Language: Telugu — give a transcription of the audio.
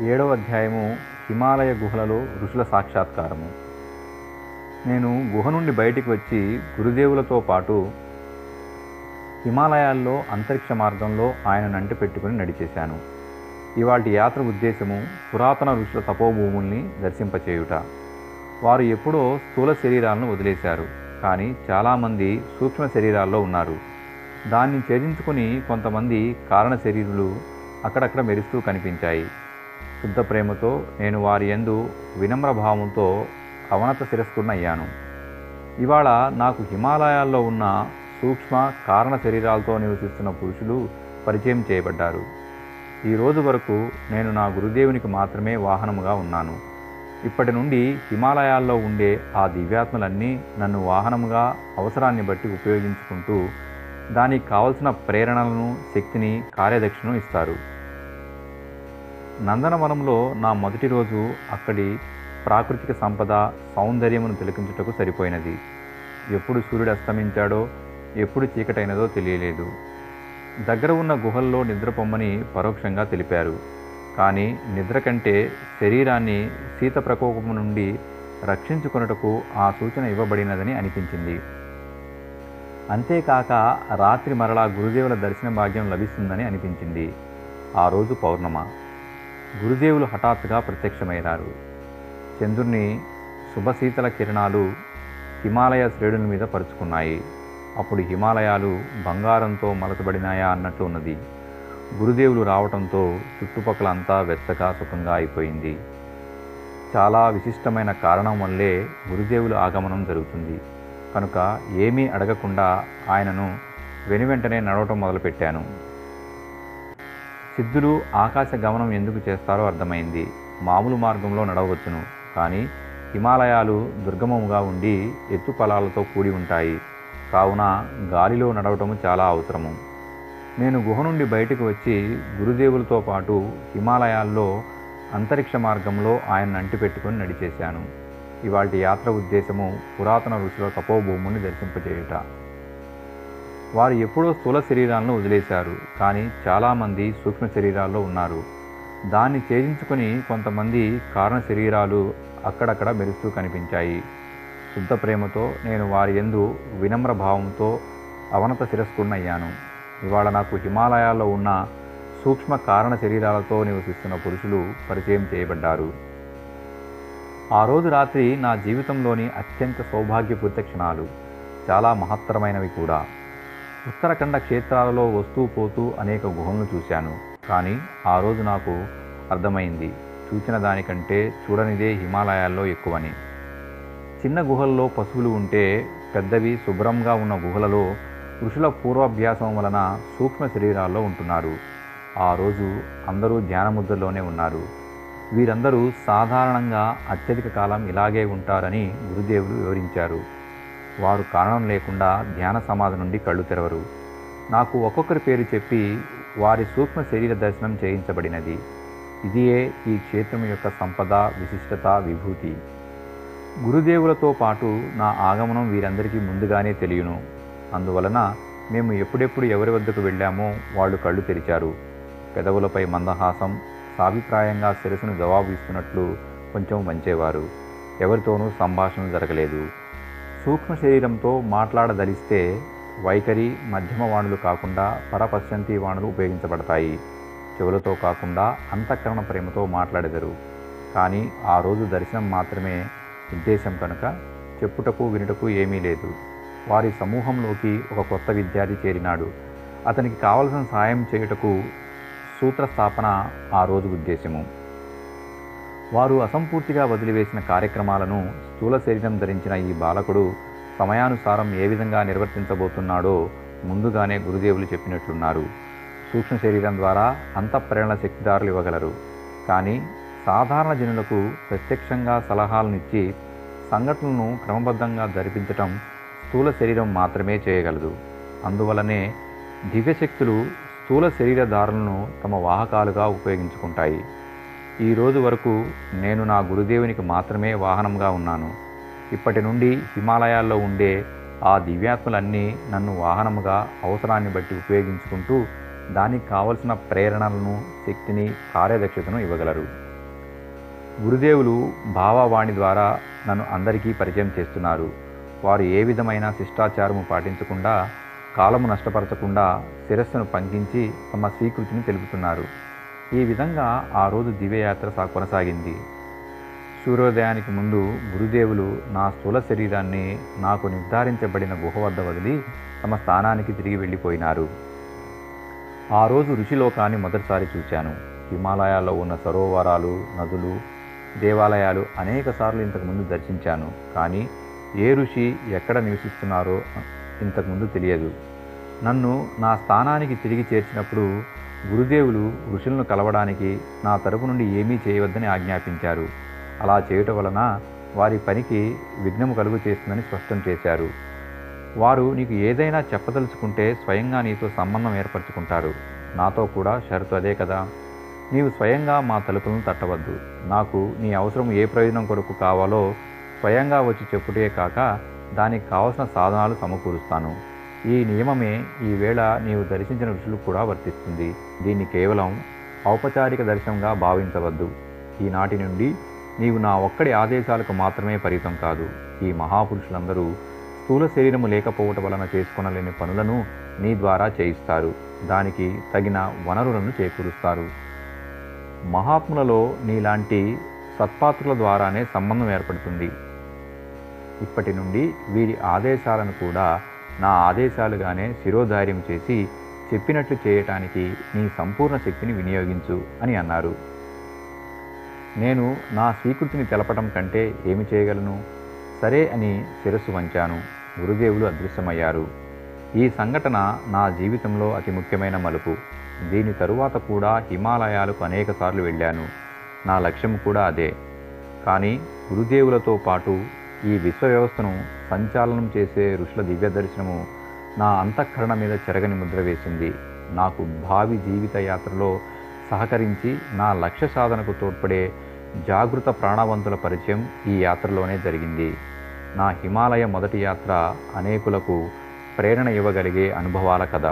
ఏడవ అధ్యాయము హిమాలయ గుహలలో ఋషుల సాక్షాత్కారము. నేను గుహ నుండి బయటికి వచ్చి గురుదేవులతో పాటు హిమాలయాల్లో అంతరిక్ష మార్గంలో ఆయన నంటి పెట్టుకుని నడిచేశాను. ఇవాటి యాత్ర ఉద్దేశము పురాతన ఋషుల తపోభూముల్ని దర్శింపచేయుట. వారు ఎప్పుడో స్థూల శరీరాలను వదిలేశారు కానీ చాలామంది సూక్ష్మ శరీరాల్లో ఉన్నారు. దాన్ని ఛేదించుకుని కొంతమంది కారణ శరీరులు అక్కడక్కడ మెరుస్తూ కనిపించాయి. శుద్ధ ప్రేమతో నేను వారి యందు వినమ్ర భావంతో అవనత శిరస్కున్నయ్యాను ఇవాళ నాకు హిమాలయాల్లో ఉన్న సూక్ష్మ కారణ శరీరాలతో నివసిస్తున్న పురుషులు పరిచయం చేయబడ్డారు. ఈ రోజు వరకు నేను నా గురుదేవునికి మాత్రమే వాహనముగా ఉన్నాను. ఇప్పటి నుండి హిమాలయాల్లో ఉండే ఆ దివ్యాత్మలన్నీ నన్ను వాహనముగా అవసరాన్ని బట్టి ఉపయోగించుకుంటూ దానికి కావలసిన ప్రేరణలను శక్తిని కార్యదక్షను ఇస్తారు. నందనవనంలో నా మొదటి రోజు అక్కడి ప్రాకృతిక సంపద సౌందర్యమును తిలకించుటకు సరిపోయినది. ఎప్పుడు సూర్యుడు అస్తమించాడో ఎప్పుడు చీకటైనదో తెలియలేదు. దగ్గర ఉన్న గుహల్లో నిద్రపొమ్మని పరోక్షంగా తెలిపారు. కానీ నిద్ర కంటే శరీరాన్ని శీత ప్రకోపం నుండి రక్షించుకొనుటకు ఆ సూచన ఇవ్వబడినదని అనిపించింది. అంతేకాక రాత్రి మరలా గురుదేవుల దర్శన భాగ్యం లభిస్తుందని అనిపించింది. ఆ రోజు పౌర్ణమ. గురుదేవులు హఠాత్తుగా ప్రత్యక్షమయ్యారు. చంద్రుని శుభశీతల కిరణాలు హిమాలయ శ్రేణుల మీద పరుచుకున్నాయి. అప్పుడు హిమాలయాలు బంగారంతో మలచబడినాయా అన్నట్లు ఉన్నది. గురుదేవులు రావటంతో చుట్టుపక్కల అంతా వెచ్చగా సుఖంగా అయిపోయింది. చాలా విశిష్టమైన కారణం వల్లే గురుదేవుల ఆగమనం జరుగుతుంది. కనుక ఏమీ అడగకుండా ఆయనను వెనువెంటనే నడవటం మొదలుపెట్టాను. సిద్ధులు ఆకాశ గమనం ఎందుకు చేస్తారో అర్థమైంది. మామూలు మార్గంలో నడవచ్చును. కానీ హిమాలయాలు దుర్గమముగా ఉండి ఎత్తు పొలాలతో కూడి ఉంటాయి. కావున గాలిలో నడవటము చాలా అవసరము. నేను గుహ నుండి బయటకు వచ్చి గురుదేవులతో పాటు హిమాలయాల్లో అంతరిక్ష మార్గంలో ఆయన అంటిపెట్టుకొని నడిచేశాను. ఇవాటి యాత్ర ఉద్దేశము పురాతన ఋషుల తపోభూముని దర్శింపజేయుట. వారు ఎప్పుడో స్థూల శరీరాలను వదిలేశారు కానీ చాలామంది సూక్ష్మ శరీరాల్లో ఉన్నారు. దాన్ని ఛేదించుకొని కొంతమంది కారణ శరీరాలు అక్కడక్కడ మెరుస్తూ కనిపించాయి. శుద్ధ ప్రేమతో నేను వారి యందు వినమ్ర భావంతో అవనత శిరస్కున్నయ్యాను ఇవాళ నాకు హిమాలయాల్లో ఉన్న సూక్ష్మ కారణ శరీరాలతో నివసిస్తున్న పురుషులు పరిచయం చేయబడ్డారు. ఆ రోజు రాత్రి నా జీవితంలోని అత్యంత సౌభాగ్యపూరిత క్షణాలు చాలా మహత్తరమైనవి కూడా. ఉత్తరాఖండ క్షేత్రాలలో వస్తూ పోతూ అనేక గుహలను చూశాను. కానీ ఆ రోజు నాకు అర్థమైంది. చూసిన దానికంటే చూడనిదే హిమాలయాల్లో ఎక్కువని. చిన్న గుహల్లో పశువులు ఉంటే పెద్దవి శుభ్రంగా ఉన్న గుహలలో ఋషుల పూర్వాభ్యాసం వలన సూక్ష్మ శరీరాల్లో ఉంటున్నారు. ఆ రోజు అందరూ ధ్యానముద్రలోనే ఉన్నారు. వీరందరూ సాధారణంగా అత్యధిక కాలం ఇలాగే ఉంటారని గురుదేవులు వివరించారు. వారు కారణం లేకుండా ధ్యాన సమాధి నుండి కళ్ళు తెరవరు. నాకు ఒక్కొక్కరి పేరు చెప్పి వారి సూక్ష్మ శరీర దర్శనం చేయించబడినది. ఇదియే ఈ క్షేత్రం యొక్క సంపద విశిష్టత విభూతి. గురుదేవులతో పాటు నా ఆగమనం వీరందరికీ ముందుగానే తెలియను. అందువలన మేము ఎప్పుడెప్పుడు ఎవరి వద్దకు వెళ్ళామో వాళ్ళు కళ్ళు తెరిచారు. పెదవులపై మందహాసం సాభిప్రాయంగా శిరసును జవాబు ఇస్తున్నట్లు కొంచెం వంచేవారు. ఎవరితోనూ సంభాషణ జరగలేదు. సూక్ష్మ శరీరంతో మాట్లాడదలిస్తే వైఖరి మధ్యమ వాణులు కాకుండా పరపశ్చంతి వాణులు ఉపయోగించబడతాయి. చెవులతో కాకుండా అంతఃకరణ ప్రేమతో మాట్లాడెదరు. కానీ ఆ రోజు దర్శనం మాత్రమే ఉద్దేశం కనుక చెప్పుటకు వినుటకు ఏమీ లేదు. వారి సమూహంలోకి ఒక కొత్త విద్యార్థి చేరినాడు. అతనికి కావలసిన సాయం చేయుటకు సూత్రస్థాపన ఆ రోజు ఉద్దేశము వారు అసంపూర్తిగా వదిలివేసిన కార్యక్రమాలను స్థూల శరీరం ధరించిన ఈ బాలకుడు సమయానుసారం ఏ విధంగా నిర్వర్తించబోతున్నాడో ముందుగానే గురుదేవులు చెప్పినట్లున్నారు. సూక్ష్మ శరీరం ద్వారా అంతఃప్రేరణ శక్తిదారులు ఇవ్వగలరు. కానీ సాధారణ జనులకు ప్రత్యక్షంగా సలహాలనిచ్చి సంఘటనలను క్రమబద్ధంగా జరిపించటం స్థూల శరీరం మాత్రమే చేయగలదు. అందువలనే దివ్యశక్తులు స్థూల శరీరధారులను తమ వాహకాలుగా ఉపయోగించుకుంటాయి. ఈ రోజు వరకు నేను నా గురుదేవునికి మాత్రమే వాహనంగా ఉన్నాను. ఇప్పటి నుండి హిమాలయాల్లో ఉండే ఆ దివ్యాత్మలన్నీ నన్ను వాహనముగా అవసరాన్ని బట్టి ఉపయోగించుకుంటూ దానికి కావలసిన ప్రేరణలను శక్తిని కార్యదక్షతను ఇవ్వగలరు. గురుదేవులు భావవాణి ద్వారా నన్ను అందరికీ పరిచయం చేస్తున్నారు. వారు ఏ విధమైన శిష్టాచారము పాటించకుండా కాలము నష్టపరచకుండా శిరస్సును పంకించి తమ స్వీకృతిని తెలుపుతున్నారు. ఈ విధంగా ఆ రోజు దివ్యయాత్ర సా కొనసాగింది. సూర్యోదయానికి ముందు గురుదేవులు నా స్థూల శరీరాన్ని నాకు నిర్ధారించబడిన గుహ వద్ద వదిలి తమ స్థానానికి తిరిగి వెళ్ళిపోయినారు. ఆ రోజు ఋషిలోకాన్ని మొదటిసారి చూశాను హిమాలయాల్లో ఉన్న సరోవరాలు నదులు దేవాలయాలు అనేకసార్లు ఇంతకుముందు దర్శించాను. కానీ ఏ ఋషి ఎక్కడ నివసిస్తున్నారో ఇంతకుముందు తెలియదు. నన్ను నా స్థానానికి తిరిగి చేర్చినప్పుడు గురుదేవులు ఋషులను కలవడానికి నా తరపు నుండి ఏమీ చేయవద్దని ఆజ్ఞాపించారు. అలా చేయటం వలన వారి పనికి విఘ్నము కలుగు చేస్తుందని స్పష్టం చేశారు. వారు నీకు ఏదైనా చెప్పదలుచుకుంటే స్వయంగా నీతో సంబంధం ఏర్పరచుకుంటారు. నాతో కూడా షరతు అదే కదా. నీవు స్వయంగా మా తలుపులను తట్టవద్దు. నాకు నీ అవసరం ఏ ప్రయోజనం కొరకు కావాలో స్వయంగా వచ్చి చెప్పుటే కాక దానికి కావలసిన సాధనాలు సమకూరుస్తాను. ఈ నియమమే ఈవేళ నీవు దర్శించిన ఋషులకు కూడా వర్తిస్తుంది. దీన్ని కేవలం ఔపచారిక దర్శనంగా భావించవద్దు. ఈనాటి నుండి నీవు నా ఒక్కడి ఆదేశాలకు మాత్రమే పరితం కాదు. ఈ మహాపురుషులందరూ స్థూల శరీరము లేకపోవటం వలన చేసుకొనలేని పనులను నీ ద్వారా చేయిస్తారు. దానికి తగిన వనరులను చేకూరుస్తారు. మహాత్ములలో నీలాంటి సత్పాత్రుల ద్వారానే సంబంధం ఏర్పడుతుంది. ఇప్పటి నుండి వీరి ఆదేశాలను కూడా నా ఆదేశాలుగానే శిరోధార్యం చేసి చెప్పినట్లు చేయటానికి నీ సంపూర్ణ శక్తిని వినియోగించు అని అన్నారు. నేను నా స్వీకృతిని తెలపటం కంటే ఏమి చేయగలను? సరే అని శిరస్సు వంచాను. గురుదేవులు అదృశ్యమయ్యారు. ఈ సంఘటన నా జీవితంలో అతి ముఖ్యమైన మలుపు. దీని తరువాత కూడా హిమాలయాలకు అనేకసార్లు వెళ్ళాను. నా లక్ష్యం కూడా అదే. కానీ గురుదేవులతో పాటు ఈ విశ్వ వ్యవస్థను సంచాలనం చేసే ఋషుల దివ్య దర్శనము నా అంతఃకరణ మీద చెరగని ముద్ర వేసింది. నాకు భావి జీవిత యాత్రలో సహకరించి నా లక్ష్య సాధనకు తోడ్పడే జాగృత ప్రాణవంతుల పరిచయం ఈ యాత్రలోనే జరిగింది. నా హిమాలయ మొదటి యాత్ర అనేకులకు ప్రేరణ ఇవ్వగలిగే అనుభవాల కథ.